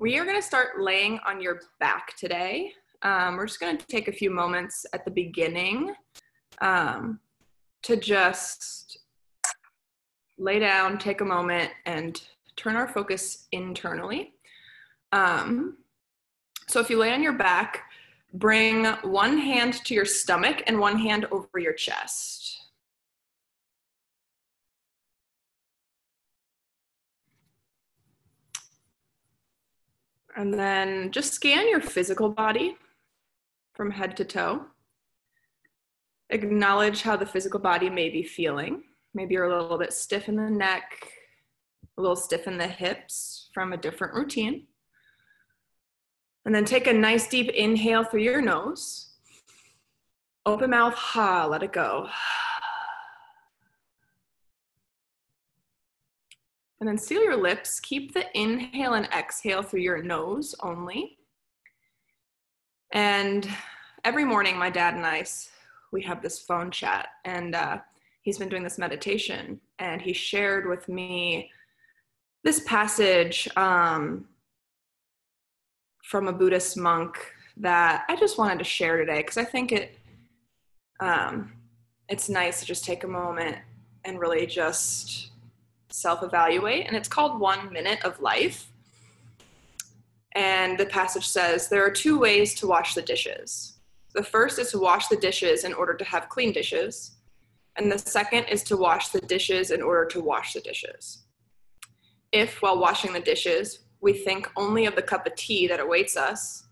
We are going to start laying on your back today. Um, we're just going to take a few moments at the beginning um, to just lay down, take a moment, and turn our focus internally. Um, so if you lay on your back, bring one hand to your stomach and one hand over your chest. And then just scan your physical body from head to toe. Acknowledge how the physical body may be feeling. Maybe you're a little bit stiff in the neck, a little stiff in the hips from a different routine. And then take a nice deep inhale through your nose. Open mouth, ha, let it go. And then seal your lips. Keep the inhale and exhale through your nose only. And every morning, my dad and I, we have this phone chat, and uh, he's been doing this meditation, and he shared with me this passage um, from a Buddhist monk that I just wanted to share today because I think it um, it's nice to just take a moment and really just self evaluate, and it's called One Minute of Life. And the passage says there are two ways to wash the dishes. The first is to wash the dishes in order to have clean dishes, and the second is to wash the dishes in order to wash the dishes. If, while washing the dishes, we think only of the cup of tea that awaits us,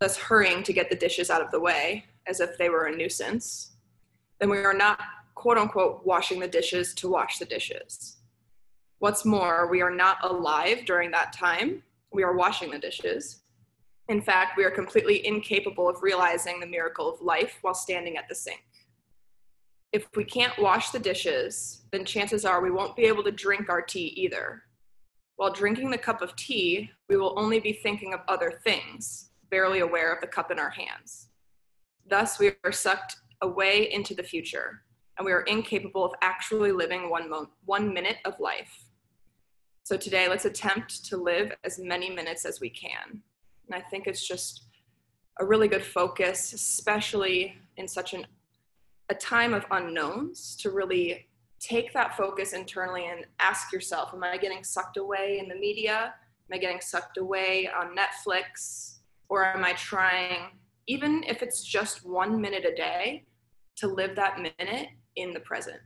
thus hurrying to get the dishes out of the way as if they were a nuisance, then we are not, quote unquote, washing the dishes to wash the dishes. What's more, we are not alive during that time. We are washing the dishes. In fact, we are completely incapable of realizing the miracle of life while standing at the sink. If we can't wash the dishes, then chances are we won't be able to drink our tea either. While drinking the cup of tea, we will only be thinking of other things, barely aware of the cup in our hands. Thus, we are sucked away into the future, and we are incapable of actually living one, mo- one minute of life. So today, let's attempt to live as many minutes as we can. And I think it's just a really good focus, especially in such an, a time of unknowns, to really take that focus internally and ask yourself Am I getting sucked away in the media? Am I getting sucked away on Netflix? Or am I trying, even if it's just one minute a day, to live that minute in the present?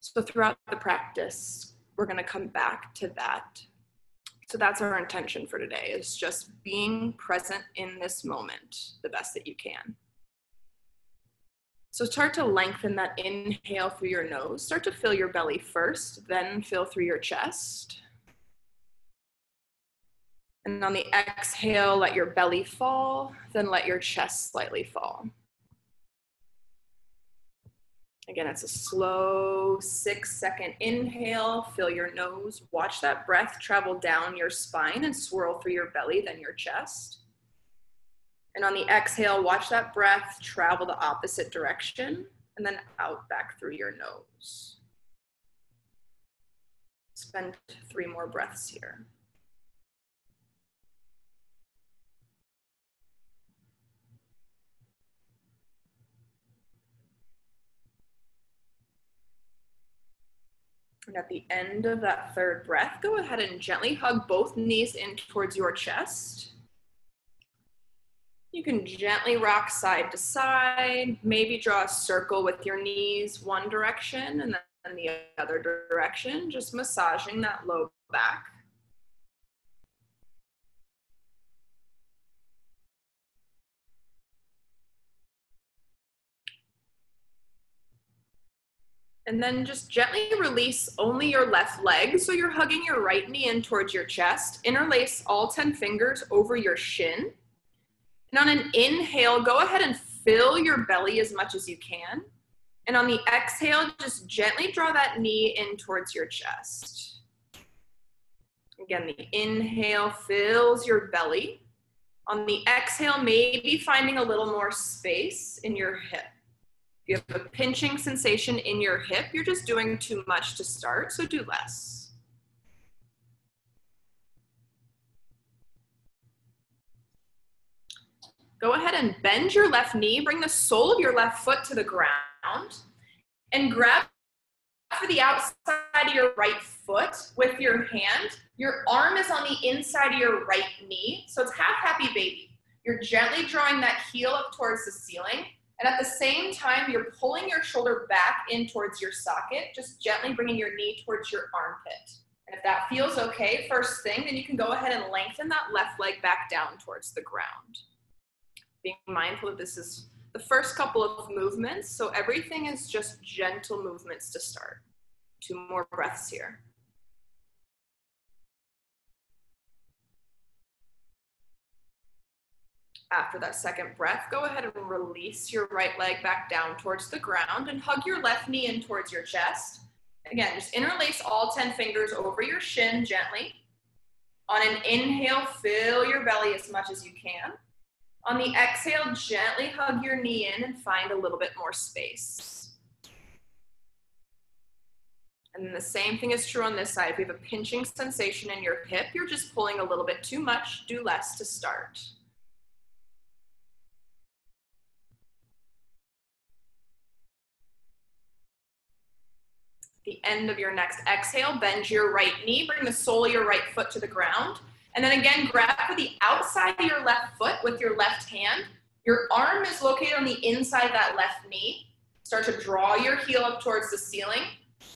So throughout the practice, we're going to come back to that. So that's our intention for today is just being present in this moment the best that you can. So start to lengthen that inhale through your nose. Start to fill your belly first, then fill through your chest. And on the exhale, let your belly fall, then let your chest slightly fall. Again, it's a slow six second inhale. Fill your nose. Watch that breath travel down your spine and swirl through your belly, then your chest. And on the exhale, watch that breath travel the opposite direction and then out back through your nose. Spend three more breaths here. And at the end of that third breath, go ahead and gently hug both knees in towards your chest. You can gently rock side to side, maybe draw a circle with your knees one direction and then the other direction, just massaging that low back. And then just gently release only your left leg. So you're hugging your right knee in towards your chest. Interlace all 10 fingers over your shin. And on an inhale, go ahead and fill your belly as much as you can. And on the exhale, just gently draw that knee in towards your chest. Again, the inhale fills your belly. On the exhale, maybe finding a little more space in your hip. If you have a pinching sensation in your hip, you're just doing too much to start, so do less. Go ahead and bend your left knee, bring the sole of your left foot to the ground, and grab for the outside of your right foot with your hand. Your arm is on the inside of your right knee, so it's half happy baby. You're gently drawing that heel up towards the ceiling, and at the same time, you're pulling your shoulder back in towards your socket, just gently bringing your knee towards your armpit. And if that feels okay, first thing, then you can go ahead and lengthen that left leg back down towards the ground. Being mindful that this is the first couple of movements, so everything is just gentle movements to start. Two more breaths here. After that second breath, go ahead and release your right leg back down towards the ground and hug your left knee in towards your chest. Again, just interlace all 10 fingers over your shin gently. On an inhale, fill your belly as much as you can. On the exhale, gently hug your knee in and find a little bit more space. And then the same thing is true on this side. If you have a pinching sensation in your hip, you're just pulling a little bit too much, do less to start. The end of your next exhale, bend your right knee, bring the sole of your right foot to the ground. And then again, grab for the outside of your left foot with your left hand. Your arm is located on the inside of that left knee. Start to draw your heel up towards the ceiling.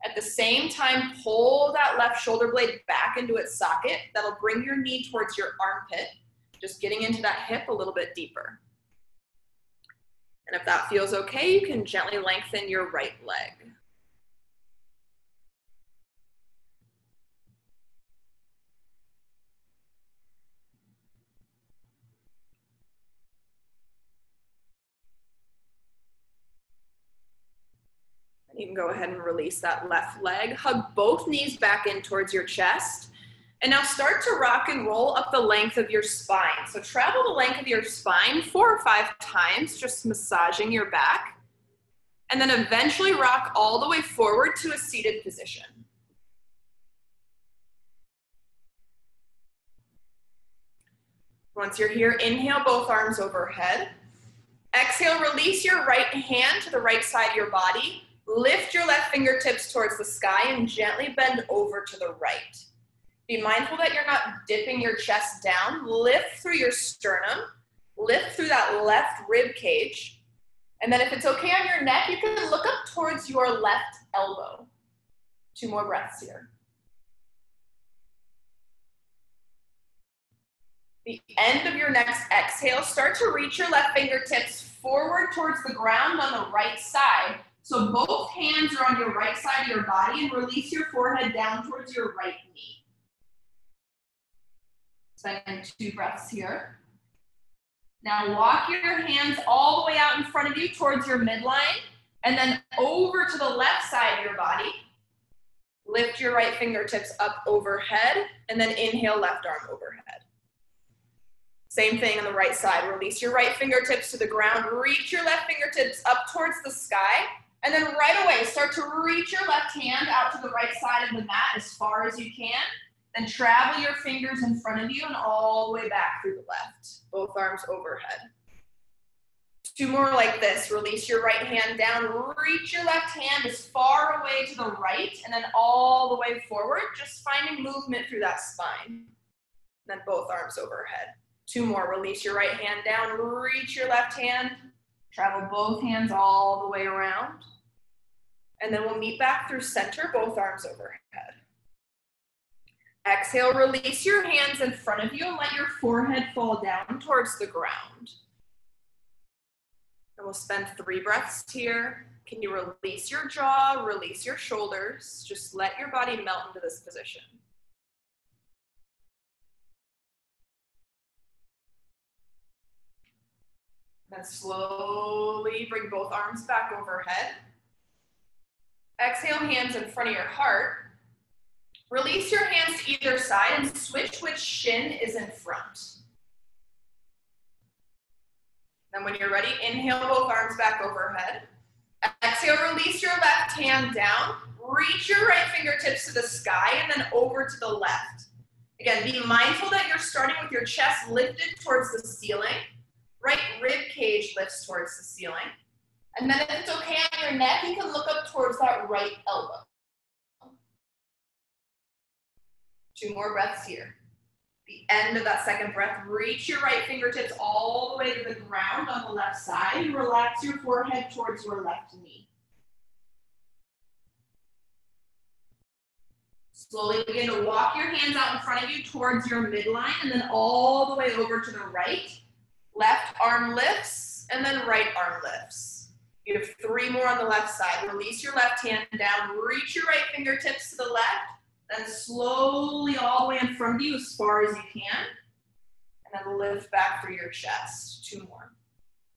At the same time, pull that left shoulder blade back into its socket. That'll bring your knee towards your armpit, just getting into that hip a little bit deeper. And if that feels okay, you can gently lengthen your right leg. You can go ahead and release that left leg. Hug both knees back in towards your chest. And now start to rock and roll up the length of your spine. So travel the length of your spine four or five times, just massaging your back. And then eventually rock all the way forward to a seated position. Once you're here, inhale both arms overhead. Exhale, release your right hand to the right side of your body. Lift your left fingertips towards the sky and gently bend over to the right. Be mindful that you're not dipping your chest down. Lift through your sternum. Lift through that left rib cage. And then if it's okay on your neck, you can look up towards your left elbow. Two more breaths here. The end of your next exhale, start to reach your left fingertips forward towards the ground on the right side so both hands are on your right side of your body and release your forehead down towards your right knee. Spend two breaths here. Now walk your hands all the way out in front of you towards your midline and then over to the left side of your body. Lift your right fingertips up overhead and then inhale left arm overhead. Same thing on the right side. Release your right fingertips to the ground. Reach your left fingertips up towards the sky and then right away, start to reach your left hand out to the right side of the mat as far as you can. Then travel your fingers in front of you and all the way back through the left. Both arms overhead. Two more like this. Release your right hand down. Reach your left hand as far away to the right and then all the way forward. Just finding movement through that spine. Then both arms overhead. Two more. Release your right hand down. Reach your left hand Travel both hands all the way around. And then we'll meet back through center, both arms overhead. Exhale, release your hands in front of you and let your forehead fall down towards the ground. And we'll spend three breaths here. Can you release your jaw, release your shoulders? Just let your body melt into this position. Then slowly bring both arms back overhead. Exhale, hands in front of your heart. Release your hands to either side and switch which shin is in front. Then when you're ready, inhale both arms back overhead. Exhale, release your left hand down. Reach your right fingertips to the sky and then over to the left. Again, be mindful that you're starting with your chest lifted towards the ceiling right rib cage lifts towards the ceiling. And then if it's okay on your neck, you can look up towards that right elbow. Two more breaths here. The end of that second breath, reach your right fingertips all the way to the ground on the left side. Relax your forehead towards your left knee. Slowly begin to walk your hands out in front of you towards your midline and then all the way over to the right. Left arm lifts and then right arm lifts. You have three more on the left side. Release your left hand down, reach your right fingertips to the left, then slowly all the way in front of you as far as you can. And then lift back through your chest. Two more.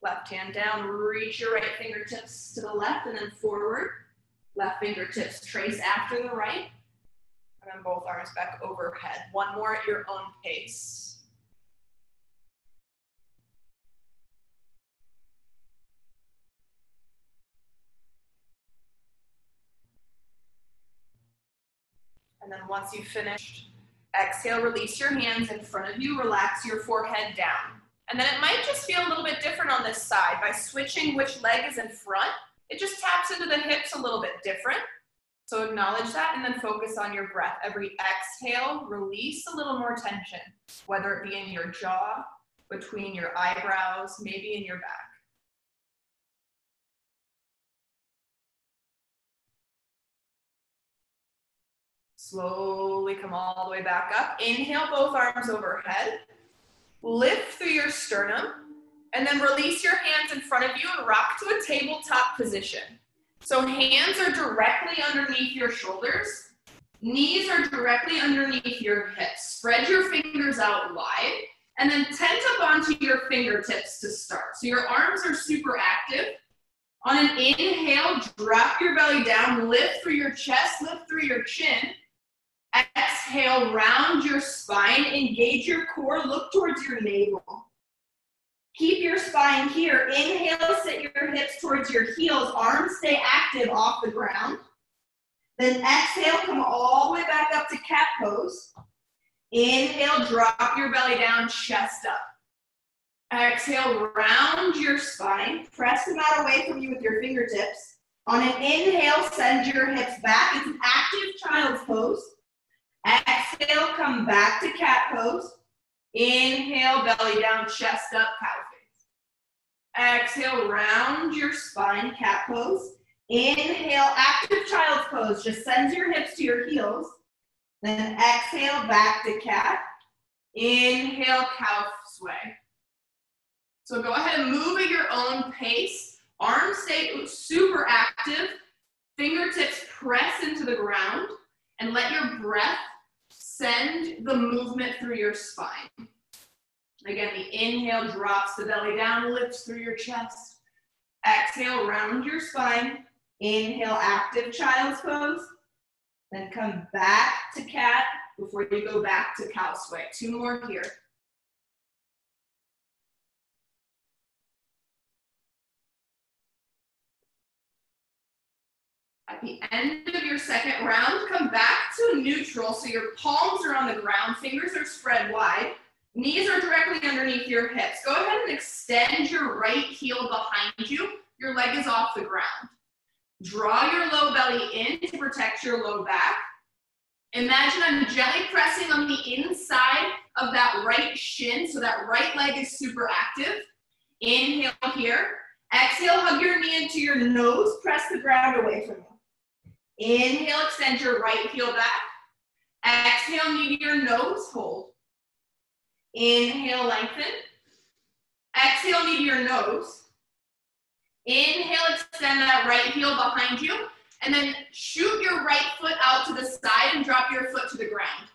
Left hand down, reach your right fingertips to the left and then forward. Left fingertips trace after the right. And then both arms back overhead. One more at your own pace. And then once you've finished, exhale, release your hands in front of you, relax your forehead down. And then it might just feel a little bit different on this side. By switching which leg is in front, it just taps into the hips a little bit different. So acknowledge that and then focus on your breath. Every exhale, release a little more tension, whether it be in your jaw, between your eyebrows, maybe in your back. Slowly come all the way back up. Inhale both arms overhead. Lift through your sternum. And then release your hands in front of you and rock to a tabletop position. So hands are directly underneath your shoulders. Knees are directly underneath your hips. Spread your fingers out wide. And then tent up onto your fingertips to start. So your arms are super active. On an inhale, drop your belly down, lift through your chest, lift through your chin. Exhale, round your spine, engage your core, look towards your navel. Keep your spine here. Inhale, sit your hips towards your heels. Arms stay active off the ground. Then exhale, come all the way back up to cat pose. Inhale, drop your belly down, chest up. Exhale, round your spine. Press the mat away from you with your fingertips. On an inhale, send your hips back. It's an active child's pose. Exhale, come back to cat pose. Inhale, belly down, chest up, cow face. Exhale, round your spine, cat pose. Inhale, active child's pose. Just send your hips to your heels. Then exhale, back to cat. Inhale, cow sway. So go ahead and move at your own pace. Arms stay super active. Fingertips press into the ground and let your breath send the movement through your spine. Again, the inhale drops the belly down, lifts through your chest. Exhale, round your spine. Inhale, active child's pose. Then come back to cat before you go back to cow sway. Two more here. At the end of your second round, come back to neutral so your palms are on the ground, fingers are spread wide, knees are directly underneath your hips. Go ahead and extend your right heel behind you. Your leg is off the ground. Draw your low belly in to protect your low back. Imagine I'm gently pressing on the inside of that right shin so that right leg is super active. Inhale here. Exhale, hug your knee into your nose, press the ground away from you. Inhale, extend your right heel back. Exhale, knee to your nose, hold. Inhale, lengthen. Exhale, knee to your nose. Inhale, extend that right heel behind you. And then shoot your right foot out to the side and drop your foot to the ground.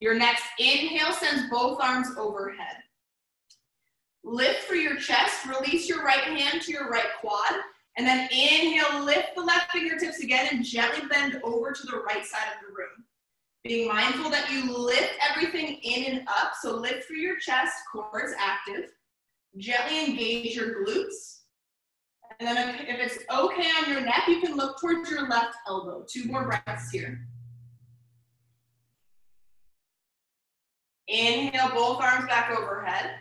Your next inhale sends both arms overhead. Lift through your chest, release your right hand to your right quad, and then inhale, lift the left fingertips again and gently bend over to the right side of the room. Being mindful that you lift everything in and up. So lift through your chest, core is active. Gently engage your glutes. And then if, it's okay on your neck, you can look towards your left elbow. Two more breaths here. Inhale, both arms back overhead.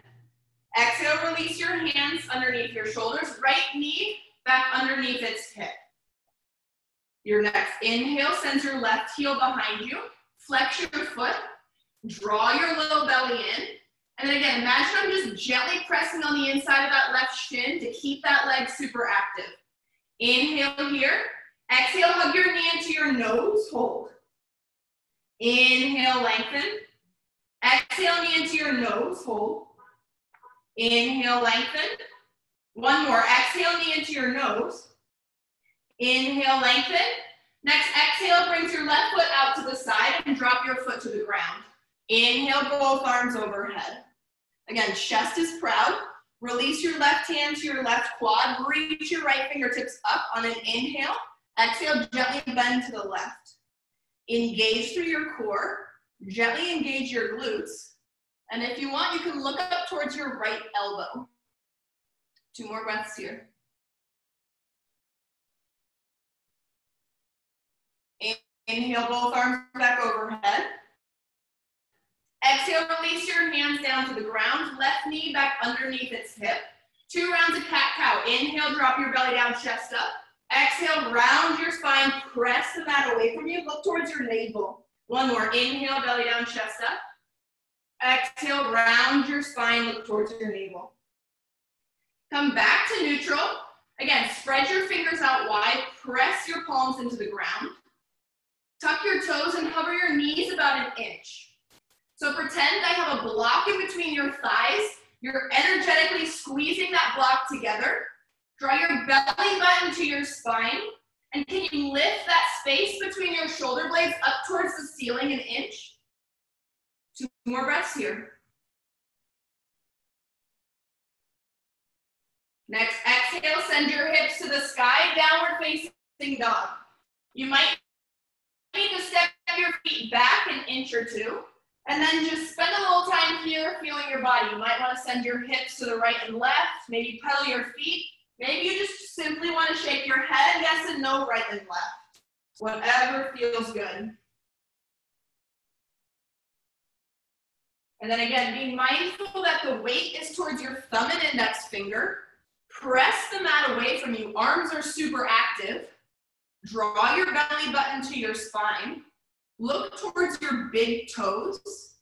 Exhale, release your hands underneath your shoulders. Right knee back underneath its hip. Your next inhale sends your left heel behind you. Flex your foot. Draw your little belly in. And then again, imagine I'm just gently pressing on the inside of that left shin to keep that leg super active. Inhale here. Exhale, hug your knee into your nose. Hold. Inhale, lengthen. Exhale, knee into your nose. Hold. Inhale, lengthen. One more. Exhale, knee into your nose. Inhale, lengthen. Next, exhale, brings your left foot out to the side and drop your foot to the ground. Inhale, both arms overhead. Again, chest is proud. Release your left hand to your left quad. Reach your right fingertips up on an inhale. Exhale, gently bend to the left. Engage through your core. Gently engage your glutes. And if you want, you can look up towards your right elbow. Two more breaths here. Inhale, both arms back overhead. Exhale, release your hands down to the ground. Left knee back underneath its hip. Two rounds of cat-cow. Inhale, drop your belly down, chest up. Exhale, round your spine, press the mat away from you. Look towards your navel. One more. Inhale, belly down, chest up. Exhale, round your spine, look towards your navel. Come back to neutral. Again, spread your fingers out wide, press your palms into the ground. Tuck your toes and hover your knees about an inch. So pretend I have a block in between your thighs. You're energetically squeezing that block together. Draw your belly button to your spine. And can you lift that space between your shoulder blades up towards the ceiling an inch? Two more breaths here. Next, exhale, send your hips to the sky, downward facing dog. You might need to step your feet back an inch or two, and then just spend a little time here feeling your body. You might want to send your hips to the right and left, maybe pedal your feet. Maybe you just simply want to shake your head, yes and no, right and left. Whatever feels good. And then again, be mindful that the weight is towards your thumb and index finger. Press the mat away from you. Arms are super active. Draw your belly button to your spine. Look towards your big toes.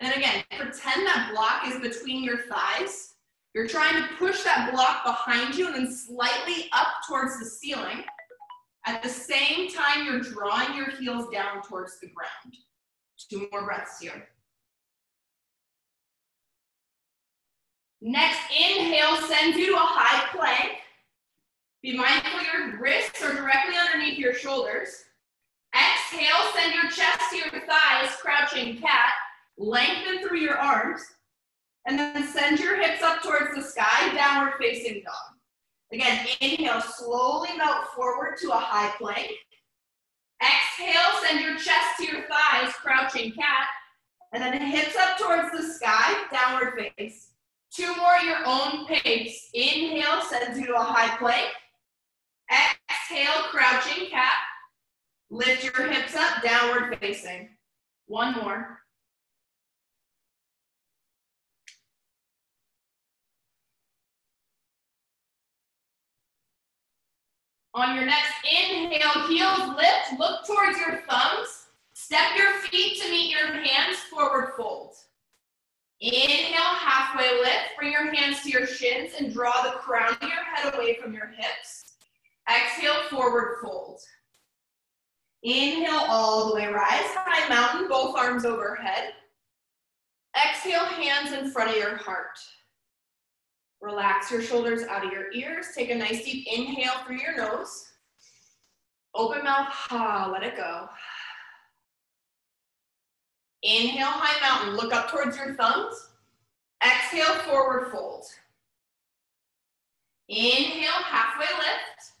And again, pretend that block is between your thighs. You're trying to push that block behind you and then slightly up towards the ceiling. At the same time, you're drawing your heels down towards the ground. Two more breaths here. Next inhale sends you to a high plank. Be mindful your wrists are directly underneath your shoulders. Exhale, send your chest to your thighs, crouching cat. Lengthen through your arms. And then send your hips up towards the sky, downward facing dog. Again, inhale, slowly melt forward to a high plank. Exhale, send your chest to your thighs, crouching cat. And then hips up towards the sky, downward face. Two more your own pace. Inhale sends you to a high plank. Exhale, crouching cat. Lift your hips up, downward facing. One more. On your next inhale, heels lift, look towards your thumbs. Step your feet to meet your hands, forward fold. Inhale, halfway lift. Bring your hands to your shins and draw the crown of your head away from your hips. Exhale, forward fold. Inhale, all the way rise. High mountain, both arms overhead. Exhale, hands in front of your heart. Relax your shoulders out of your ears. Take a nice deep inhale through your nose. Open mouth, ha, let it go. Inhale, high mountain. Look up towards your thumbs. Exhale, forward fold. Inhale, halfway lift.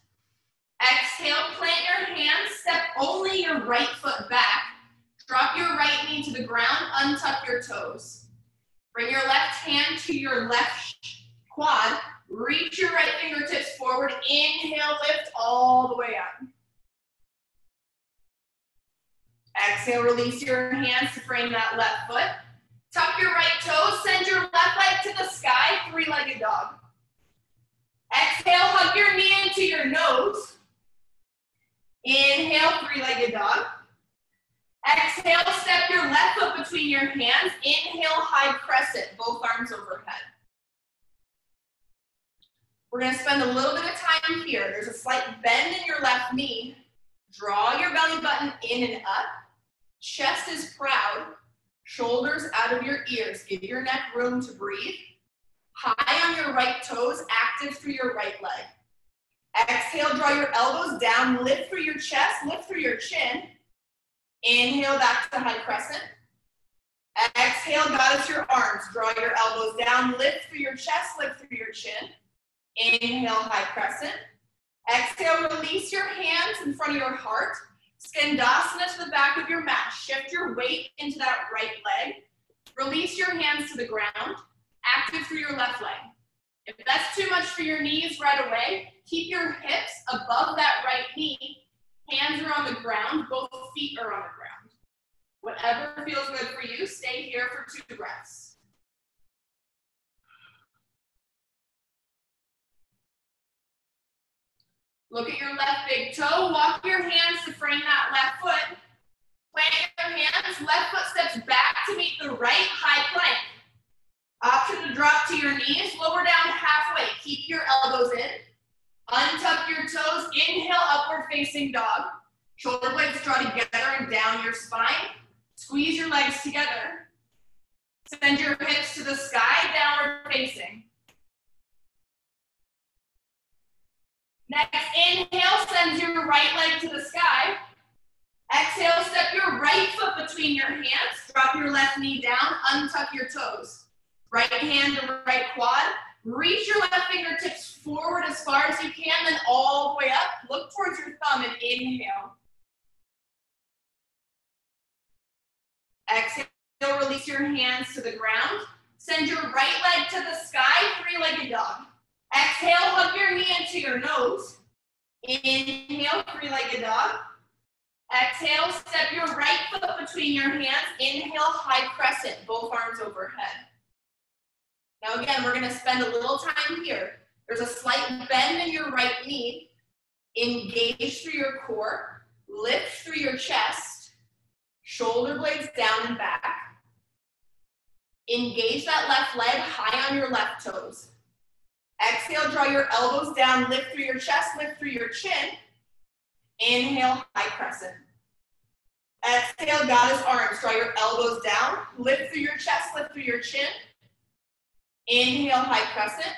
Exhale, plant your hands. Step only your right foot back. Drop your right knee to the ground. Untuck your toes. Bring your left hand to your left quad. Reach your right fingertips forward. Inhale, lift all the way up. Exhale, release your hands to frame that left foot. Tuck your right toes, send your left leg to the sky, three-legged dog. Exhale, hug your knee into your nose. Inhale, three-legged dog. Exhale, step your left foot between your hands. Inhale, high crescent, both arms overhead. We're gonna spend a little bit of time here. There's a slight bend in your left knee. Draw your belly button in and up. Chest is proud. Shoulders out of your ears. Give your neck room to breathe. High on your right toes, active through your right leg. Exhale, draw your elbows down, lift through your chest, lift through your chin. Inhale back to high crescent. Exhale, goddess your arms. Draw your elbows down, lift through your chest, lift through your chin. Inhale, high crescent. Exhale, release your hands in front of your heart. Skandasana to the back of your mat. Shift your weight into that right leg. Release your hands to the ground. Active through your left leg. If that's too much for your knees right away, keep your hips above that right knee. Hands are on the ground, both feet are on the ground. Whatever feels good for you, stay here for two breaths. Look at your left big toe. Walk your hands to frame that left foot. Plant your hands. Left foot steps back to meet the right high plank. Option to drop to your knees. Lower down halfway. Keep your elbows in. Untuck your toes. Inhale, upward facing dog. Shoulder blades draw together and down your spine. Squeeze your legs together. Send your hips to the sky, downward facing. Next, inhale, send your right leg to the sky. Exhale, step your right foot between your hands. Drop your left knee down, untuck your toes. Right hand to right quad. Reach your left fingertips forward as far as you can, then all the way up. Look towards your thumb and inhale. Exhale, release your hands to the ground. Send your right leg to the sky, three-legged dog. Exhale, hug your knee into your nose. Inhale, three-legged dog. Exhale, step your right foot between your hands. Inhale, high crescent, both arms overhead. Now again, we're gonna spend a little time here. There's a slight bend in your right knee. Engage through your core. Lift through your chest. Shoulder blades down and back. Engage that left leg high on your left toes. Exhale, draw your elbows down, lift through your chest, lift through your chin. Inhale, high crescent. Exhale, goddess arms. Draw your elbows down, lift through your chest, lift through your chin. Inhale, high crescent.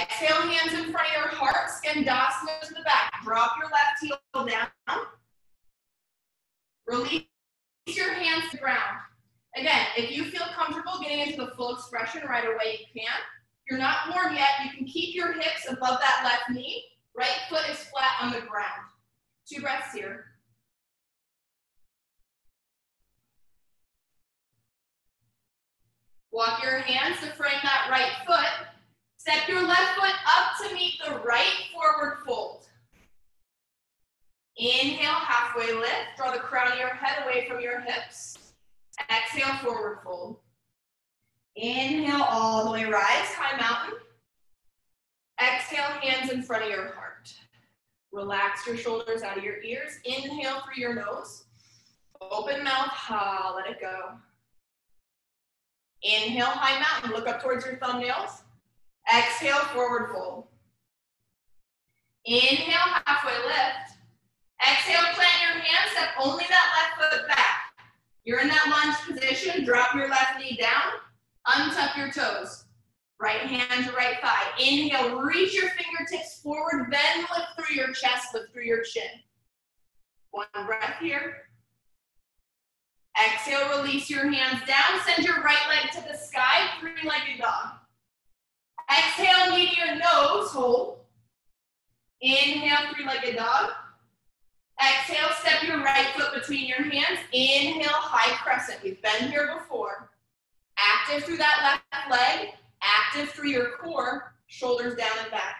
Exhale, hands in front of your heart, skandasana to the back. Drop your left heel down. Release your hands to the ground. Again, if you feel comfortable getting into the full expression right away, you can you're not warm yet, you can keep your hips above that left knee. Right foot is flat on the ground. Two breaths here. Walk your hands to frame that right foot. Step your left foot up to meet the right forward fold. Inhale, halfway lift. Draw the crown of your head away from your hips. Exhale, forward fold. Inhale, all the way rise, high mountain. Exhale, hands in front of your heart. Relax your shoulders out of your ears. Inhale through your nose. Open mouth, ha, let it go. Inhale, high mountain, look up towards your thumbnails. Exhale, forward fold. Inhale, halfway lift. Exhale, plant your hands, step only that left foot back. You're in that lunge position, drop your left knee down, Untuck your toes. Right hand to right thigh. Inhale, reach your fingertips forward, then lift through your chest, lift through your chin. One breath here. Exhale, release your hands down. Send your right leg to the sky, three-legged dog. Exhale, knee to your nose, hold. Inhale, three-legged dog. Exhale, step your right foot between your hands. Inhale, high crescent. We've been here before. Active through that left leg, active through your core, shoulders down and back.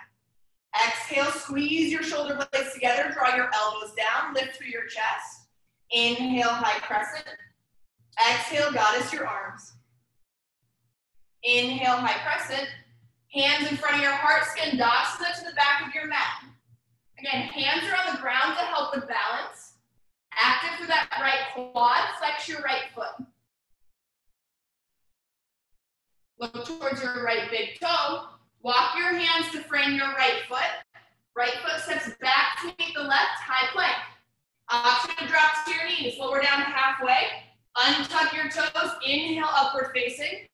Exhale, squeeze your shoulder blades together, draw your elbows down, lift through your chest. Inhale, high crescent. Exhale, goddess your arms. Inhale, high crescent. Hands in front of your heart, skin skandasana to the back of your mat. Again, hands are on the ground to help with balance. Active through that right quad, flex your right foot. Look towards your right big toe. Walk your hands to frame your right foot. Right foot steps back to meet the left, high plank. Option drop to your knees, lower down halfway. Untuck your toes, inhale, upward facing.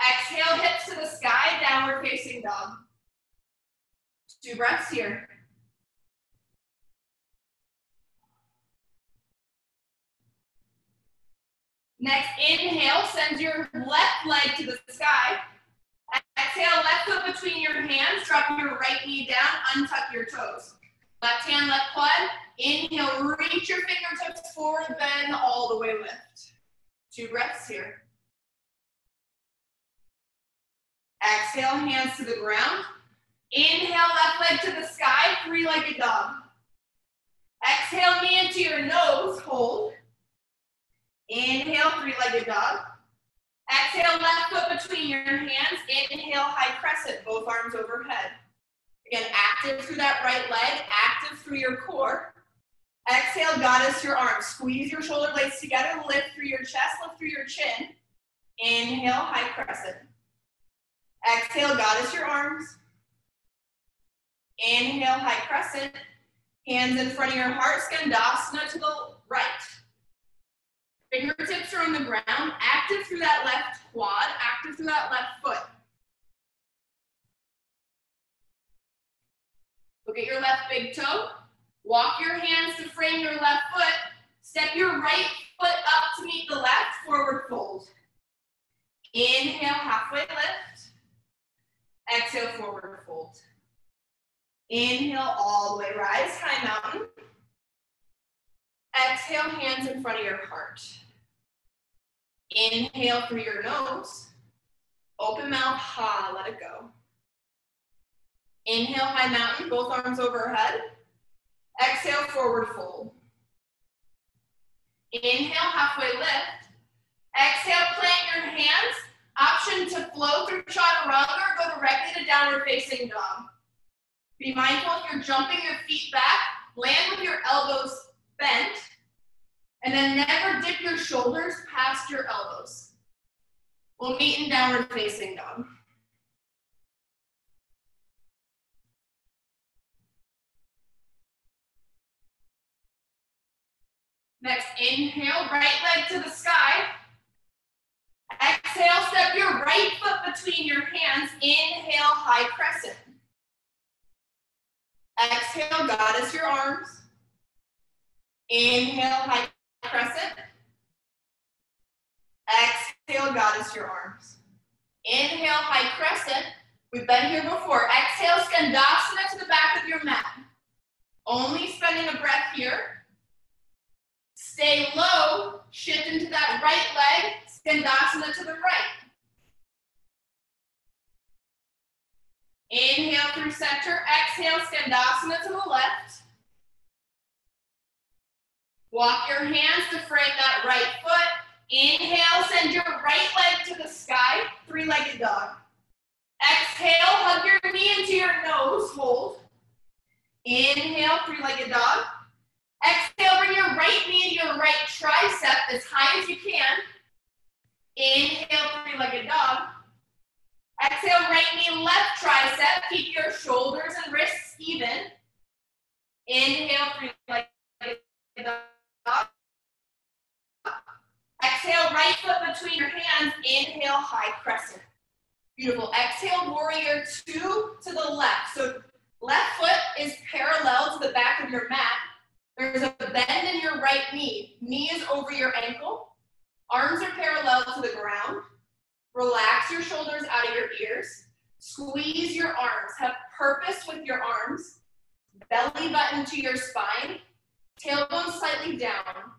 Exhale, hips to the sky, downward facing dog. Two breaths here. Next, inhale, send your left leg to the sky. Exhale, left foot between your hands, drop your right knee down, untuck your toes. Left hand, left quad. Inhale, reach your fingertips forward, bend all the way lift. Two breaths here. Exhale, hands to the ground. Inhale, left leg to the sky, three-legged dog. Exhale, knee into your nose, hold. Inhale, three-legged dog. Exhale, left foot between your hands. Inhale, high crescent, both arms overhead. Again, active through that right leg, active through your core. Exhale, goddess your arms. Squeeze your shoulder blades together, lift through your chest, lift through your chin. Inhale, high crescent. Exhale, goddess your arms. Inhale, high crescent. Hands in front of your heart, skandasana to the right. Fingertips are on the ground, active through that left quad, active through that left foot. Look at your left big toe. Walk your hands to frame your left foot. Step your right foot up to meet the left, forward fold. Inhale, halfway lift. Exhale, forward fold. Inhale, all the way rise, high mountain. Exhale, hands in front of your heart. Inhale through your nose. Open mouth, ha, let it go. Inhale, high mountain, both arms overhead. Exhale, forward fold. Inhale, halfway lift. Exhale, plant your hands. Option to flow through chaturanga or go directly to downward facing dog. Be mindful if you're jumping your feet back, land with your elbows bent, and then never dip your shoulders past your elbows. We'll meet in downward facing dog. Next, inhale, right leg to the sky. Exhale, step your right foot between your hands. Inhale, high crescent. Exhale, goddess your arms. Inhale, high crescent. Exhale, goddess your arms. Inhale, high crescent. We've been here before. Exhale, skandasana to the back of your mat. Only spending a breath here. Stay low, shift into that right leg, skandasana to the right. Inhale through center, exhale, skandasana to the left. Walk your hands to frame that right foot. Inhale, send your right leg to the sky, three-legged dog. Exhale, hug your knee into your nose, hold. Inhale, three-legged dog. Exhale, bring your right knee to your right tricep as high as you can. Inhale, three-legged dog. Exhale, right knee, left tricep. Keep your shoulders and wrists even. Inhale, three-legged dog. Exhale, right foot between your hands. Inhale, high crescent. Beautiful. Exhale, warrior two to the left. So left foot is parallel to the back of your mat. There's a bend in your right knee. Knee is over your ankle. Arms are parallel to the ground. Relax your shoulders out of your ears. Squeeze your arms. Have purpose with your arms. Belly button to your spine. Tailbone slightly down.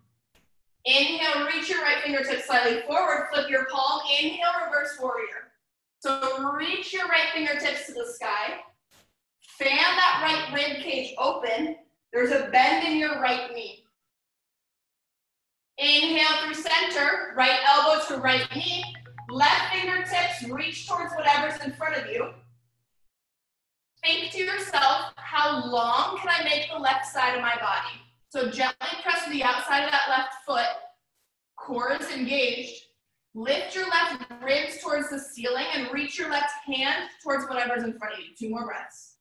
Inhale, reach your right fingertips slightly forward. Flip your palm. Inhale, reverse warrior. So reach your right fingertips to the sky. Fan that right rib cage open. There's a bend in your right knee. Inhale through center, right elbow to right knee. Left fingertips reach towards whatever's in front of you. Think to yourself, how long can I make the left side of my body? So gently press the outside of that left foot. Core is engaged. Lift your left ribs towards the ceiling and reach your left hand towards whatever's in front of you. Two more breaths.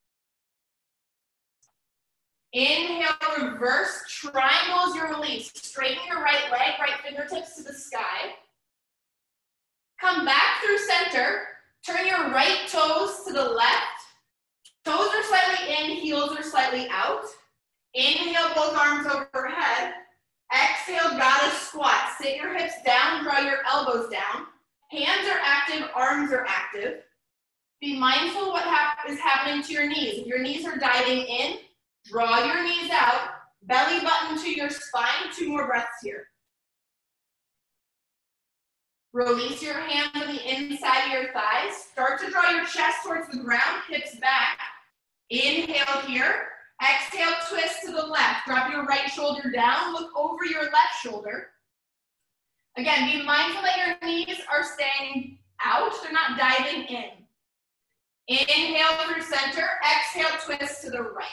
Inhale, reverse triangles your release. Straighten your right leg, right fingertips to the sky. Come back through center. Turn your right toes to the left. Toes are slightly in, heels are slightly out. Inhale, both arms overhead. Exhale, goddess squat. Sit your hips down, draw your elbows down. Hands are active, arms are active. Be mindful what hap is happening to your knees. If your knees are diving in, draw your knees out, belly button to your spine. Two more breaths here. Release your hands on the inside of your thighs. Start to draw your chest towards the ground, hips back. Inhale here. Exhale, twist to the left. Drop your right shoulder down. Look over your left shoulder. Again, be mindful that your knees are staying out. They're not diving in. Inhale through center. Exhale, twist to the right.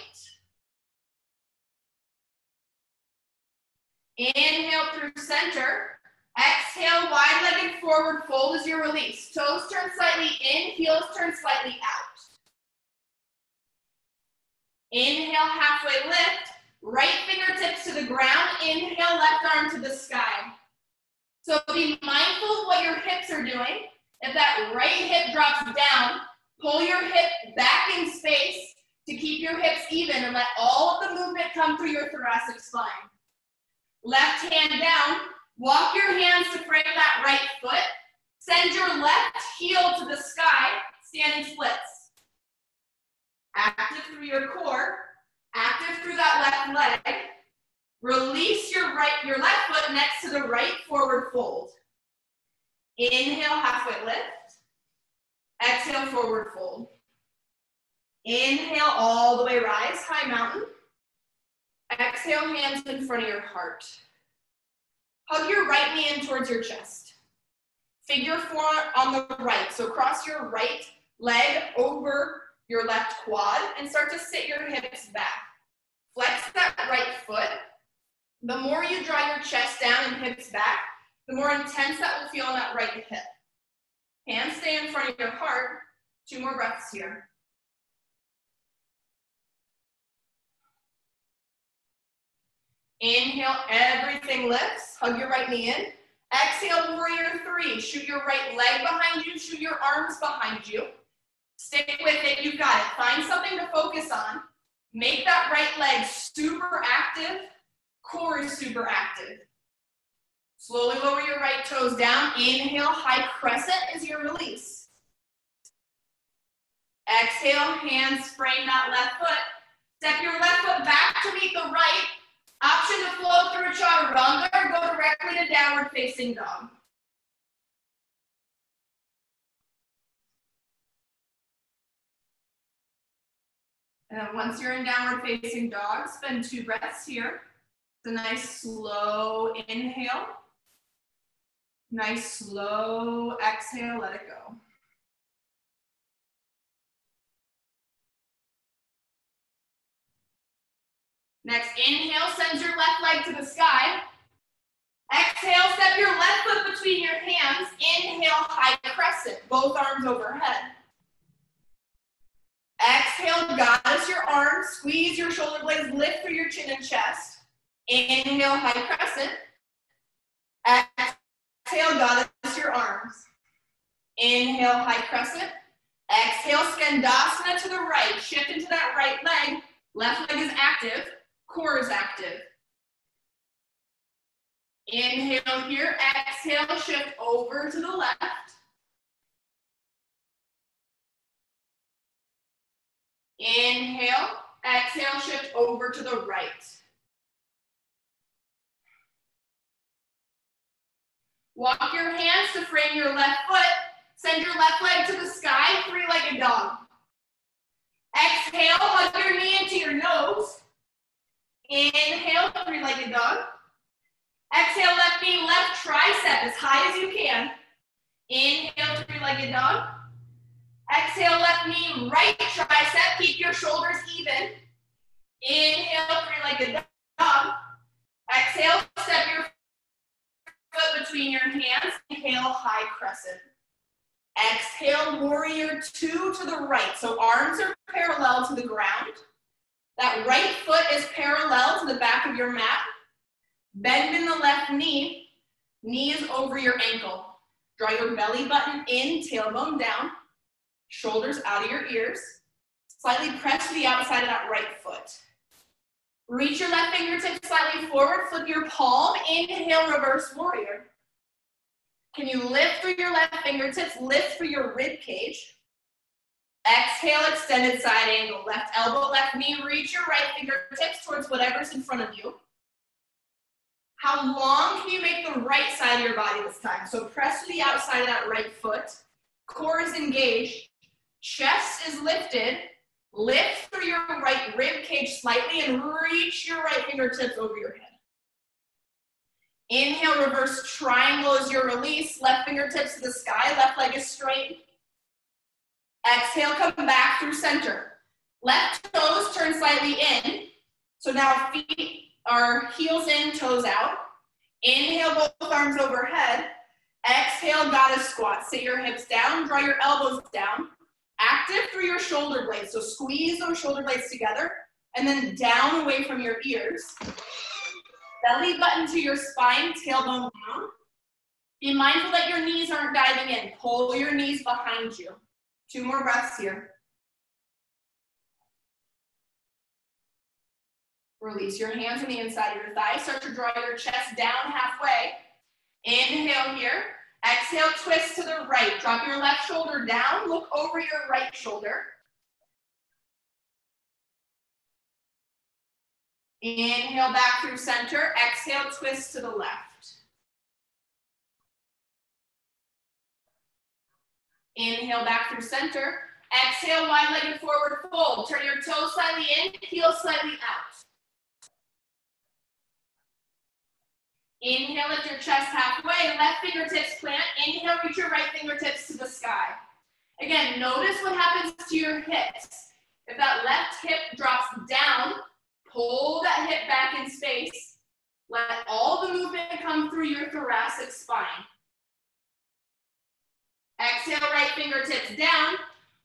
Inhale through center. Exhale, wide-legged forward fold as your release. Toes turn slightly in, heels turn slightly out. Inhale, halfway lift. Right fingertips to the ground. Inhale, left arm to the sky. So be mindful of what your hips are doing. If that right hip drops down, pull your hip back in space to keep your hips even and let all of the movement come through your thoracic spine. Left hand down, walk your hands to frame that right foot. Send your left heel to the sky, standing splits active through your core, active through that left leg. Release your right, your left foot next to the right forward fold. Inhale, halfway lift. Exhale, forward fold. Inhale, all the way rise, high mountain. Exhale, hands in front of your heart. Hug your right knee in towards your chest. Figure four on the right. So cross your right leg over your left quad and start to sit your hips back. Flex that right foot. The more you draw your chest down and hips back, the more intense that will feel on that right hip. Hands stay in front of your heart. Two more breaths here. Inhale, everything lifts. Hug your right knee in. Exhale, warrior three. Shoot your right leg behind you, shoot your arms behind you. Stick with it, you've got it. Find something to focus on. Make that right leg super active. Core is super active. Slowly lower your right toes down. Inhale, high crescent is your release. Exhale, hands frame that left foot. Step your left foot back to meet the right. Option to flow through chaturanga or go directly to downward facing dog. And then once you're in downward facing dog, spend two breaths here. It's a nice slow inhale. Nice slow exhale, let it go. Next, inhale, send your left leg to the sky. Exhale, step your left foot between your hands. Inhale, high crescent, both arms overhead. Exhale, goddess your arms, squeeze your shoulder blades, lift through your chin and chest. Inhale, high crescent. Exhale, goddess your arms. Inhale, high crescent. Exhale, skandasana to the right. Shift into that right leg. Left leg is active, core is active. Inhale here, exhale, shift over to the left. Inhale, exhale, shift over to the right. Walk your hands to frame your left foot. Send your left leg to the sky, three-legged dog. Exhale, hug your knee into your nose. Inhale, three-legged dog. Exhale, left knee, left tricep as high as you can. Inhale, three-legged dog. Exhale, left knee, right tricep. Keep your shoulders even. Inhale, three-legged dog. Exhale, step your foot between your hands. Inhale, high crescent. Exhale, warrior two to the right. So arms are parallel to the ground. That right foot is parallel to the back of your mat. Bend in the left knee. Knee is over your ankle. Draw your belly button in, tailbone down. Shoulders out of your ears. Slightly press to the outside of that right foot. Reach your left fingertips slightly forward, flip your palm, inhale, reverse warrior. Can you lift through your left fingertips, lift through your rib cage. Exhale, extended side angle. Left elbow, left knee, reach your right fingertips towards whatever's in front of you. How long can you make the right side of your body this time? So press to the outside of that right foot. Core is engaged. Chest is lifted. Lift through your right rib cage slightly and reach your right fingertips over your head. Inhale, reverse triangle as your release. Left fingertips to the sky, left leg is straight. Exhale, come back through center. Left toes turn slightly in. So now feet are heels in, toes out. Inhale, both arms overhead. Exhale, goddess squat. Sit your hips down, draw your elbows down. Active through your shoulder blades. So squeeze those shoulder blades together and then down away from your ears. Belly button to your spine, tailbone down. Be mindful that your knees aren't diving in. Pull your knees behind you. Two more breaths here. Release your hands on the inside of your thighs. Start to draw your chest down halfway. Inhale here. Exhale, twist to the right. Drop your left shoulder down. Look over your right shoulder. Inhale back through center. Exhale, twist to the left. Inhale back through center. Exhale, wide-legged forward fold. Turn your toes slightly in, heel slightly out. Inhale, lift your chest halfway. Left fingertips plant. Inhale, reach your right fingertips to the sky. Again, notice what happens to your hips. If that left hip drops down, pull that hip back in space. Let all the movement come through your thoracic spine. Exhale, right fingertips down.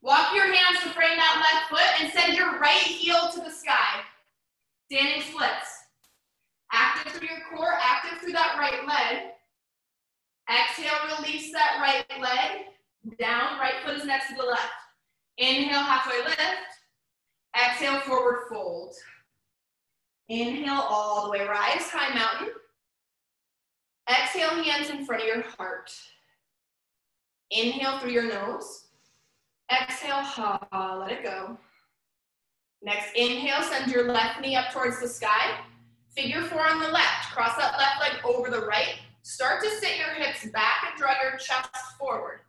Walk your hands to frame that left foot and send your right heel to the sky. Standing splits. Active through your core, active through that right leg. Exhale, release that right leg. Down, right foot is next to the left. Inhale, halfway lift. Exhale, forward fold. Inhale, all the way rise, high mountain. Exhale, hands in front of your heart. Inhale through your nose. Exhale, ha, let it go. Next inhale, send your left knee up towards the sky. Figure four on the left. Cross that left leg over the right. Start to sit your hips back and draw your chest forward.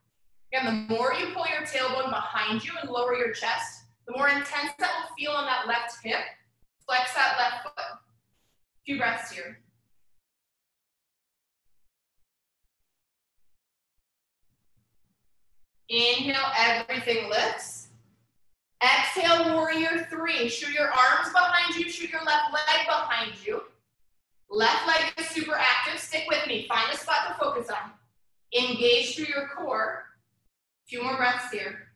Again, the more you pull your tailbone behind you and lower your chest, the more intense that will feel on that left hip. Flex that left foot. A few breaths here. Inhale, everything lifts. Exhale, warrior three. Shoot your arms behind you, shoot your left leg behind you. Left leg is super active. Stick with me. Find a spot to focus on. Engage through your core. Few more breaths here.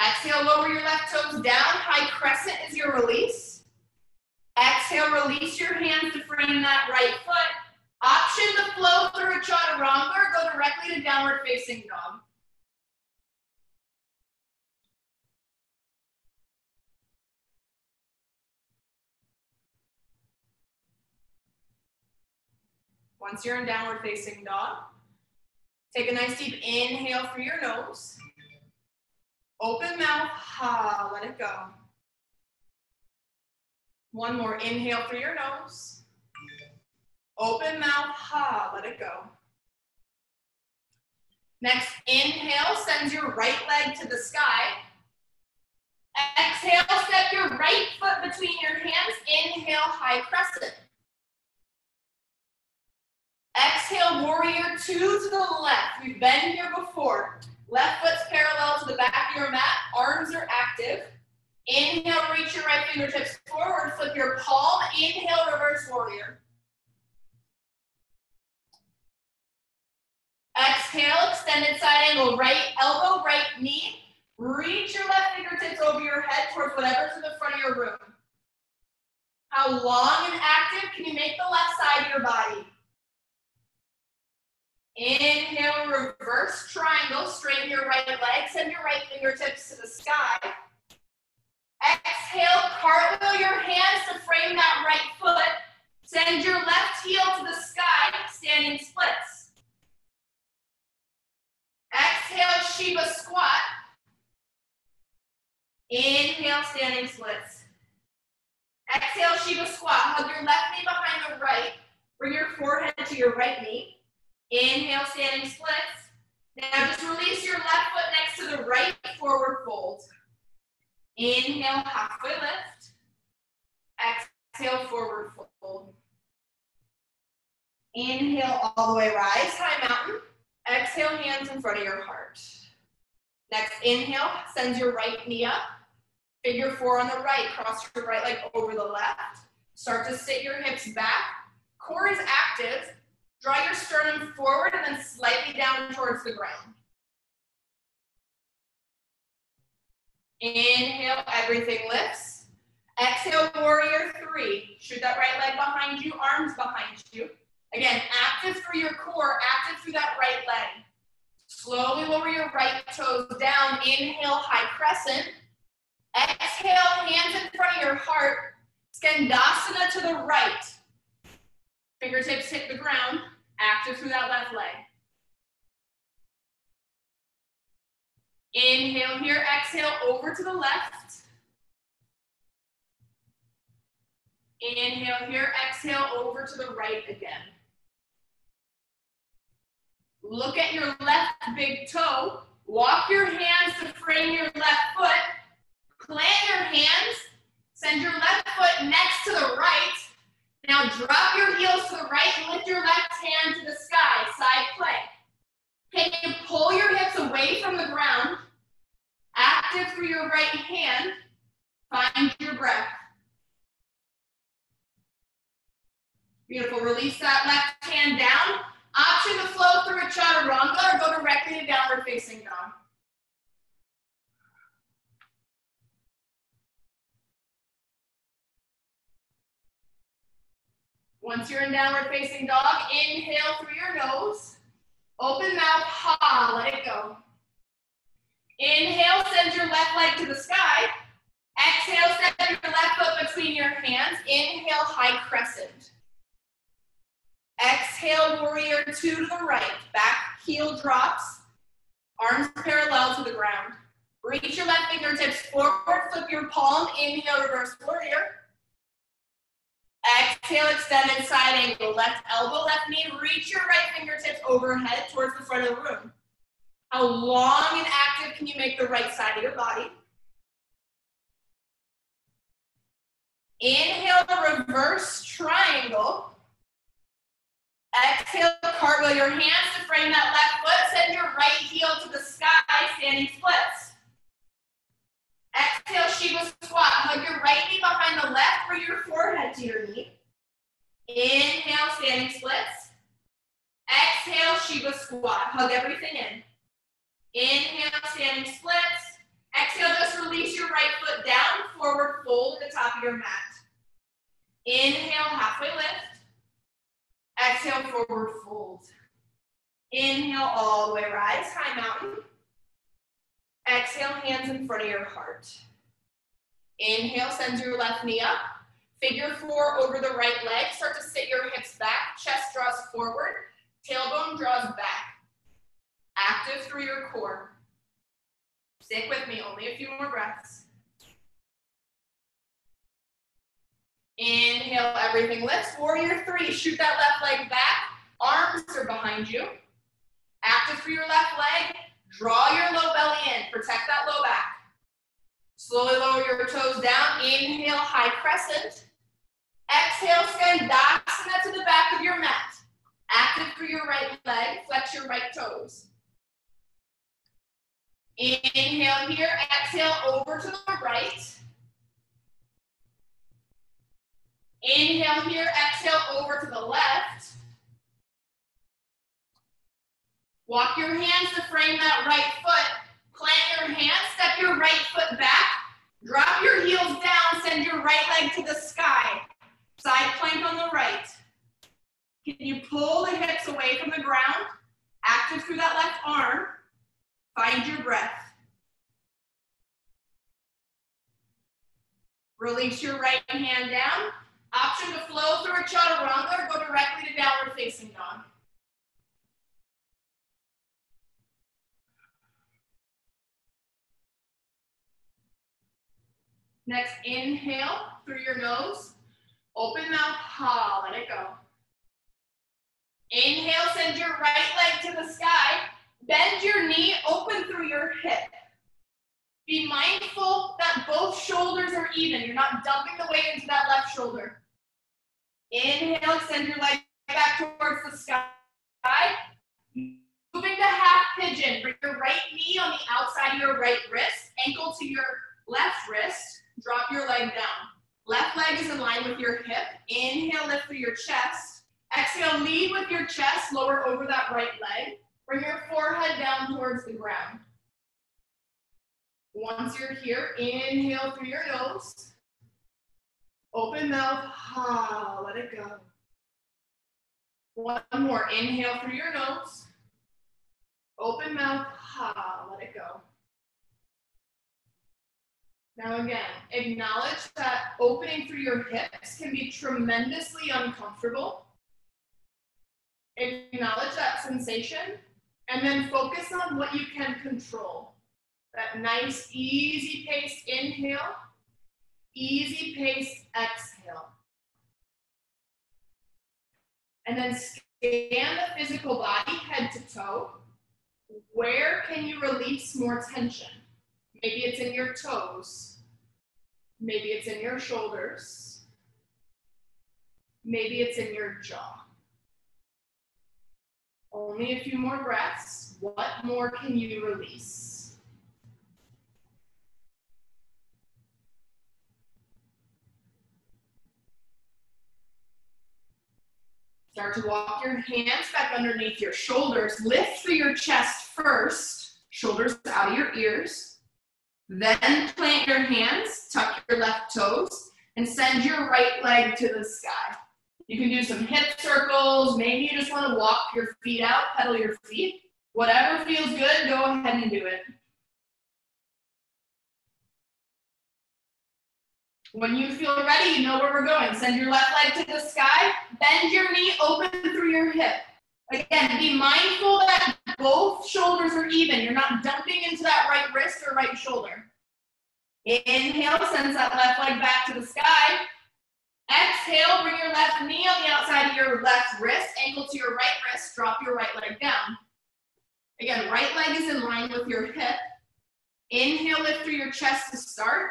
Exhale, lower your left toes down. High crescent is your release. Exhale, release your hands to frame that right foot. Option to flow through a chaturanga or go directly to downward facing dog. Once you're in downward facing dog, take a nice deep inhale through your nose. Open mouth, ha, let it go. One more inhale through your nose. Open mouth, ha, let it go. Next, inhale, send your right leg to the sky. Exhale, step your right foot between your hands. Inhale, high crescent. Exhale, warrior two to the left. We've been here before. Left foot's parallel to the back of your mat. Arms are active. Inhale, reach your right fingertips forward. Flip your palm. Inhale, reverse warrior. Exhale, extended side angle, right elbow, right knee. Reach your left fingertips over your head towards whatever's in the front of your room. How long and active can you make the left side of your body? Inhale, reverse triangle, straighten your right leg, send your right fingertips to the sky. Exhale, cartwheel your hands to frame that right foot. Send your left heel to the sky, standing splits. Exhale, Shiva squat. Inhale, standing splits. Exhale, Shiva squat. Hug your left knee behind the right. Bring your forehead to your right knee. Inhale, standing splits. Now just release your left foot next to the right, forward fold. Inhale, halfway lift. Exhale, forward fold. Inhale, all the way rise, high mountain. Exhale, hands in front of your heart. Next inhale, sends your right knee up. Figure four on the right, cross your right leg over the left. Start to sit your hips back. Core is active. Draw your sternum forward and then slightly down towards the ground. Inhale, everything lifts. Exhale, warrior three. Shoot that right leg behind you, arms behind you. Again, active through your core, active through that right leg. Slowly lower your right toes down. Inhale, high crescent. Exhale, hands in front of your heart. Skandasana to the right. Fingertips hit the ground. Active through that left leg. Inhale here, exhale over to the left. Inhale here, exhale over to the right again. Look at your left big toe. Walk your hands to frame your left foot. Plant your hands. Send your left foot next to the right. Now drop your heels to the right and lift your left hand to the sky, side plank. Can you pull your hips away from the ground? Active through your right hand. Find your breath. Beautiful. Release that left hand down. Option to flow through a chaturanga or go directly to downward facing dog. Once you're in downward facing dog, inhale through your nose. Open mouth, ha, let it go. Inhale, send your left leg to the sky. Exhale, step your left foot between your hands. Inhale, high crescent. Exhale, warrior two to the right. Back heel drops. Arms parallel to the ground. Reach your left fingertips forward, flip your palm. Inhale, reverse warrior. Exhale, extend extended side angle. Left elbow, left knee. Reach your right fingertips overhead towards the front of the room. How long and active can you make the right side of your body? Inhale reverse triangle. Exhale, cartwheel your hands to frame that left foot. Send your right heel to the sky, standing splits. Exhale, Shiva squat. Hug your right knee behind the left, bring your forehead to your knee. Inhale, standing splits. Exhale, Shiva squat. Hug everything in. Inhale, standing splits. Exhale, just release your right foot down, forward fold the top of your mat. Inhale, halfway lift. Exhale, forward fold. Inhale, all the way rise, high mountain. Exhale, hands in front of your heart. Inhale, send your left knee up. Figure four over the right leg. Start to sit your hips back. Chest draws forward. Tailbone draws back. Active through your core. Stick with me, only a few more breaths. Inhale, everything lifts. Warrior three, shoot that left leg back. Arms are behind you. Active through your left leg. Draw your low belly in. Protect that low back. Slowly lower your toes down. Inhale, high crescent. Exhale, Skandasana to the back of your mat. Active through your right leg. Flex your right toes. Inhale here. Exhale over to the right. Inhale here, exhale over to the left. Walk your hands to frame that right foot. Plant your hands, step your right foot back. Drop your heels down, send your right leg to the sky. Side plank on the right. Can you pull the hips away from the ground? Active through that left arm. Find your breath. Release your right hand down. Option to flow through a chaturanga or go directly to downward facing dog. Next, inhale through your nose. Open mouth, ha, let it go. Inhale, send your right leg to the sky. Bend your knee, open through your hip. Be mindful that both shoulders are even. You're not dumping the weight into that left shoulder. Inhale, extend your leg back towards the sky. Moving to half pigeon. Bring your right knee on the outside of your right wrist, ankle to your left wrist. Drop your leg down. Left leg is in line with your hip. Inhale, lift through your chest. Exhale, lead with your chest, lower over that right leg. Bring your forehead down towards the ground. Once you're here, inhale through your nose. Open mouth, ha, let it go. One more, inhale through your nose. Open mouth, ha, Now again, acknowledge that opening through your hips can be tremendously uncomfortable. Acknowledge that sensation and then focus on what you can control. That nice, easy paced inhale, easy paced exhale. And then scan the physical body head to toe. Where can you release more tension? Maybe it's in your toes. Maybe it's in your shoulders. Maybe it's in your jaw. Only a few more breaths. What more can you release? Start to walk your hands back underneath your shoulders. Lift through your chest first, shoulders out of your ears. Then plant your hands, tuck your left toes, and send your right leg to the sky. You can do some hip circles. Maybe you just want to walk your feet out, pedal your feet. Whatever feels good, go ahead and do it. When you feel ready, you know where we're going. Send your left leg to the sky. Bend your knee open through your hip. Again, be mindful that both shoulders are even. You're not dumping into that right wrist or right shoulder. Inhale, sends that left leg back to the sky. Exhale, bring your left knee on the outside of your left wrist, ankle to your right wrist, drop your right leg down. Again, right leg is in line with your hip. Inhale, lift through your chest to start,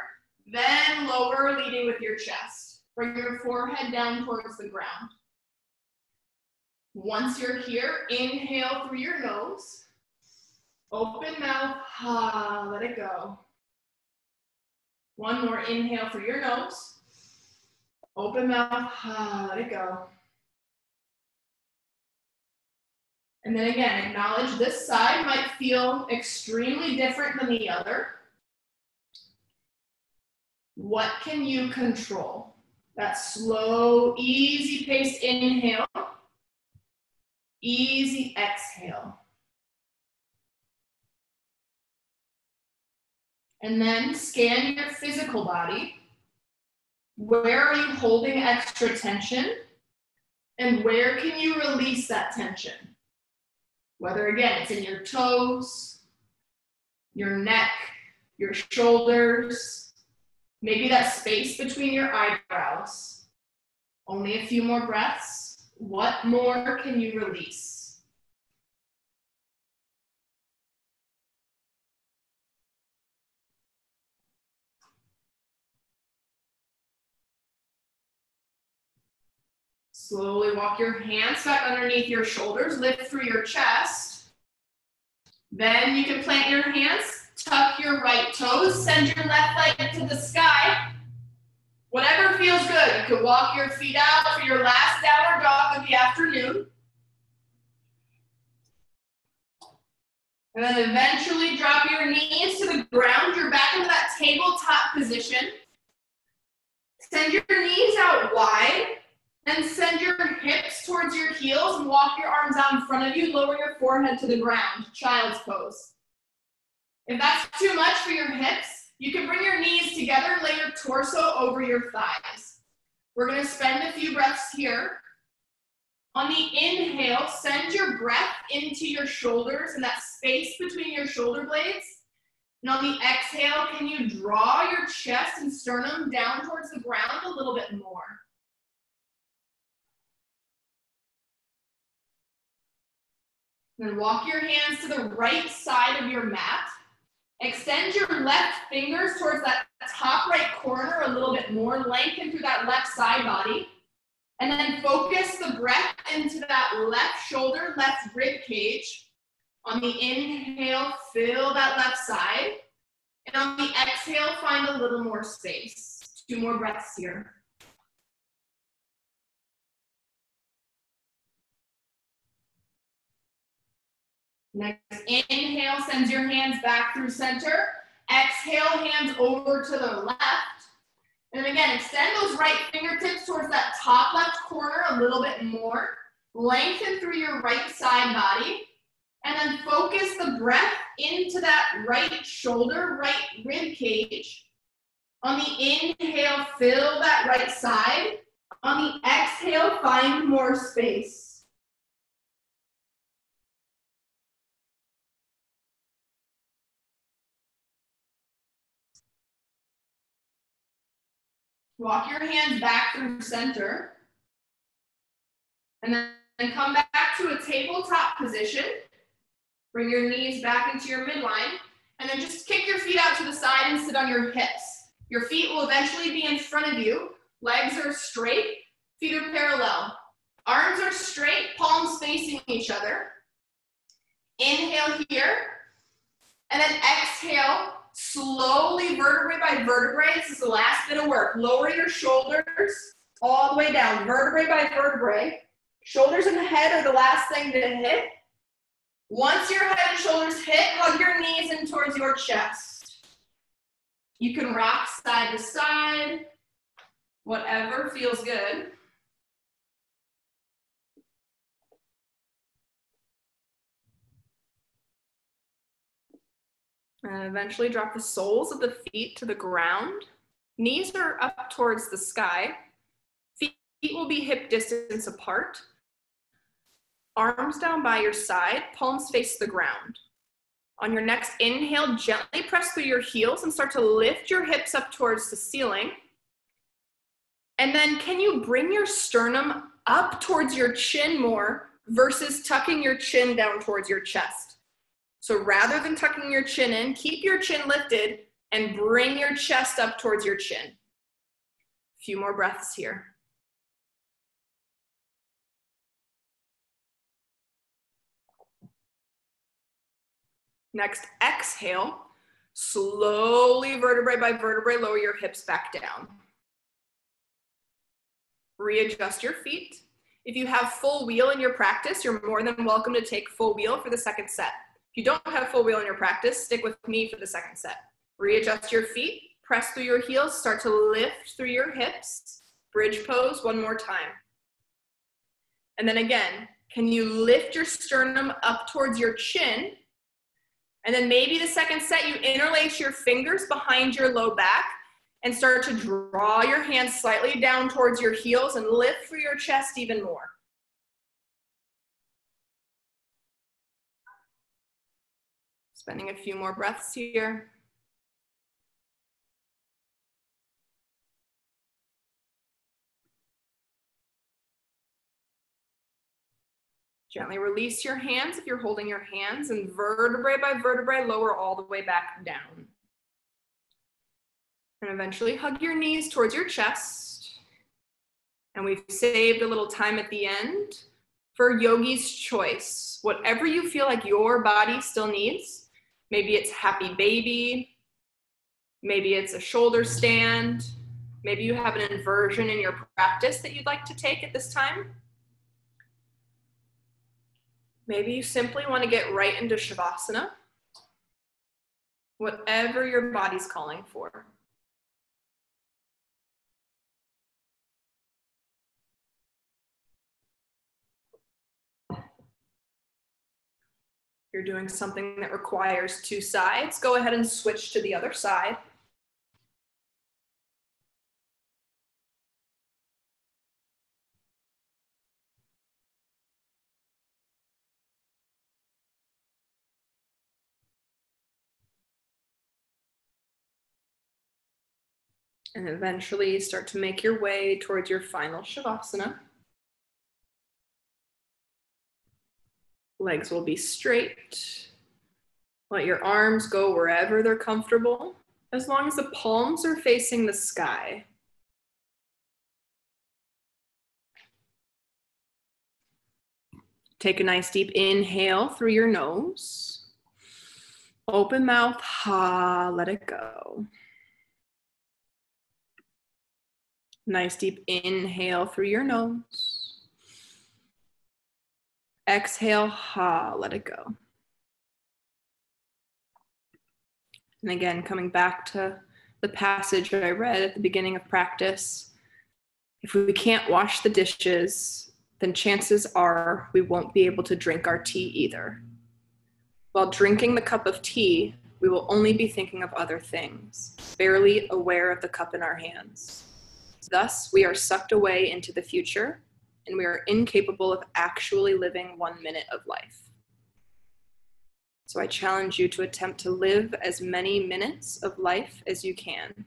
then lower, leading with your chest. Bring your forehead down towards the ground. Once you're here, inhale through your nose. Open mouth, ha, let it go. One more inhale through your nose. Open mouth, ha, let it go. And then again, acknowledge this side might feel extremely different than the other. What can you control? That slow, easy paced inhale Easy exhale. And then scan your physical body. Where are you holding extra tension? And where can you release that tension? Whether again, it's in your toes, your neck, your shoulders, maybe that space between your eyebrows. Only a few more breaths. What more can you release? Slowly walk your hands back underneath your shoulders, lift through your chest. Then you can plant your hands, tuck your right toes, send your left leg to the sky. Whatever feels good. You can walk your feet out for your last downward dog of the afternoon. And then eventually drop your knees to the ground. You're back into that tabletop position. Send your knees out wide and send your hips towards your heels and walk your arms out in front of you. Lower your forehead to the ground, child's pose. If that's too much for your hips, you can bring your knees together lay your torso over your thighs. We're gonna spend a few breaths here. On the inhale, send your breath into your shoulders and that space between your shoulder blades. And on the exhale, can you draw your chest and sternum down towards the ground a little bit more? Then walk your hands to the right side of your mat. Extend your left fingers towards that top right corner a little bit more. Lengthen through that left side body. And then focus the breath into that left shoulder, left rib cage. On the inhale, fill that left side. And on the exhale, find a little more space. Two more breaths here. Next inhale sends your hands back through center. Exhale, hands over to the left. And again, extend those right fingertips towards that top left corner a little bit more. Lengthen through your right side body. And then focus the breath into that right shoulder, right rib cage. On the inhale, fill that right side. On the exhale, find more space. Walk your hands back through center. And then come back to a tabletop position. Bring your knees back into your midline. And then just kick your feet out to the side and sit on your hips. Your feet will eventually be in front of you. Legs are straight, feet are parallel. Arms are straight, palms facing each other. Inhale here. And then exhale, slowly vertebrae by vertebrae. This is the last bit of work. Lower your shoulders all the way down, vertebrae by vertebrae. Shoulders and the head are the last thing to hit. Once your head and shoulders hit, hug your knees in towards your chest. You can rock side to side, whatever feels good. And eventually drop the soles of the feet to the ground. Knees are up towards the sky. Feet will be hip distance apart. Arms down by your side, palms face the ground. On your next inhale, gently press through your heels and start to lift your hips up towards the ceiling. And then can you bring your sternum up towards your chin more versus tucking your chin down towards your chest? So rather than tucking your chin in, keep your chin lifted and bring your chest up towards your chin. A few more breaths here. Next, exhale. Slowly, vertebrae by vertebrae, lower your hips back down. Readjust your feet. If you have full wheel in your practice, you're more than welcome to take full wheel for the second set. If you don't have full wheel in your practice, stick with me for the second set. Readjust your feet, press through your heels, start to lift through your hips. Bridge pose one more time. And then again, can you lift your sternum up towards your chin? And then maybe the second set, you interlace your fingers behind your low back and start to draw your hands slightly down towards your heels and lift through your chest even more. Spending a few more breaths here. Gently release your hands if you're holding your hands and vertebrae by vertebrae, lower all the way back down. And eventually hug your knees towards your chest. And we've saved a little time at the end for yogi's choice. Whatever you feel like your body still needs, Maybe it's happy baby. Maybe it's a shoulder stand. Maybe you have an inversion in your practice that you'd like to take at this time. Maybe you simply want to get right into Shavasana. Whatever your body's calling for. You're doing something that requires two sides, go ahead and switch to the other side. And eventually start to make your way towards your final Shavasana. Legs will be straight. Let your arms go wherever they're comfortable, as long as the palms are facing the sky. Take a nice deep inhale through your nose. Open mouth, ha, let it go. Nice deep inhale through your nose. Exhale, ha, let it go. And again, coming back to the passage I read at the beginning of practice. If we can't wash the dishes, then chances are we won't be able to drink our tea either. While drinking the cup of tea, we will only be thinking of other things, barely aware of the cup in our hands. Thus, we are sucked away into the future and we are incapable of actually living one minute of life. So I challenge you to attempt to live as many minutes of life as you can.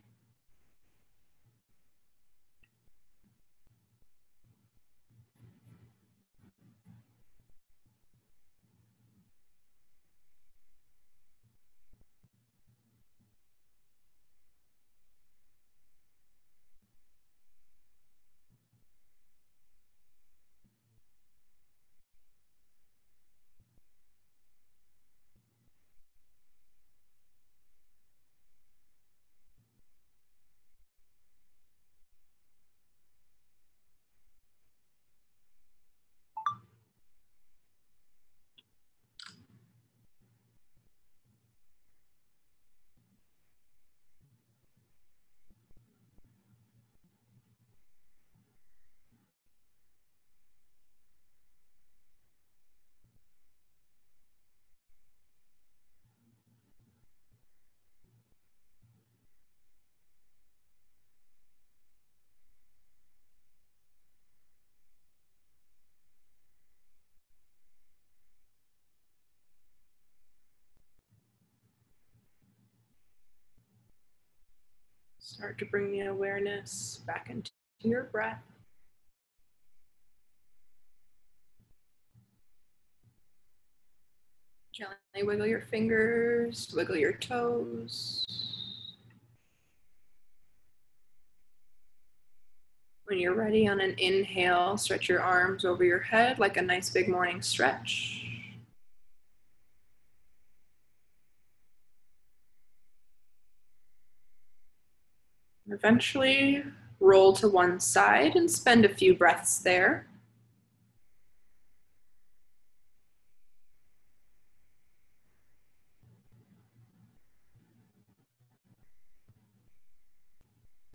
Start to bring the awareness back into your breath. Gently wiggle your fingers, wiggle your toes. When you're ready on an inhale, stretch your arms over your head like a nice big morning stretch. Eventually roll to one side and spend a few breaths there.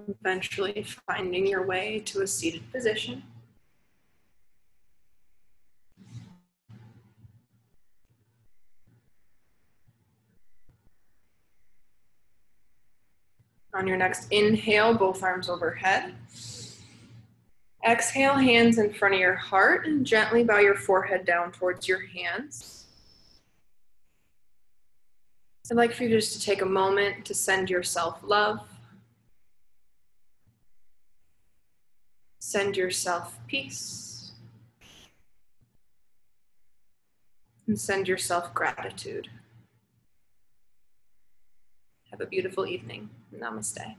Eventually finding your way to a seated position. On your next inhale, both arms overhead. Exhale, hands in front of your heart, and gently bow your forehead down towards your hands. I'd like for you just to take a moment to send yourself love. Send yourself peace. And send yourself gratitude. Have a beautiful evening. Namaste.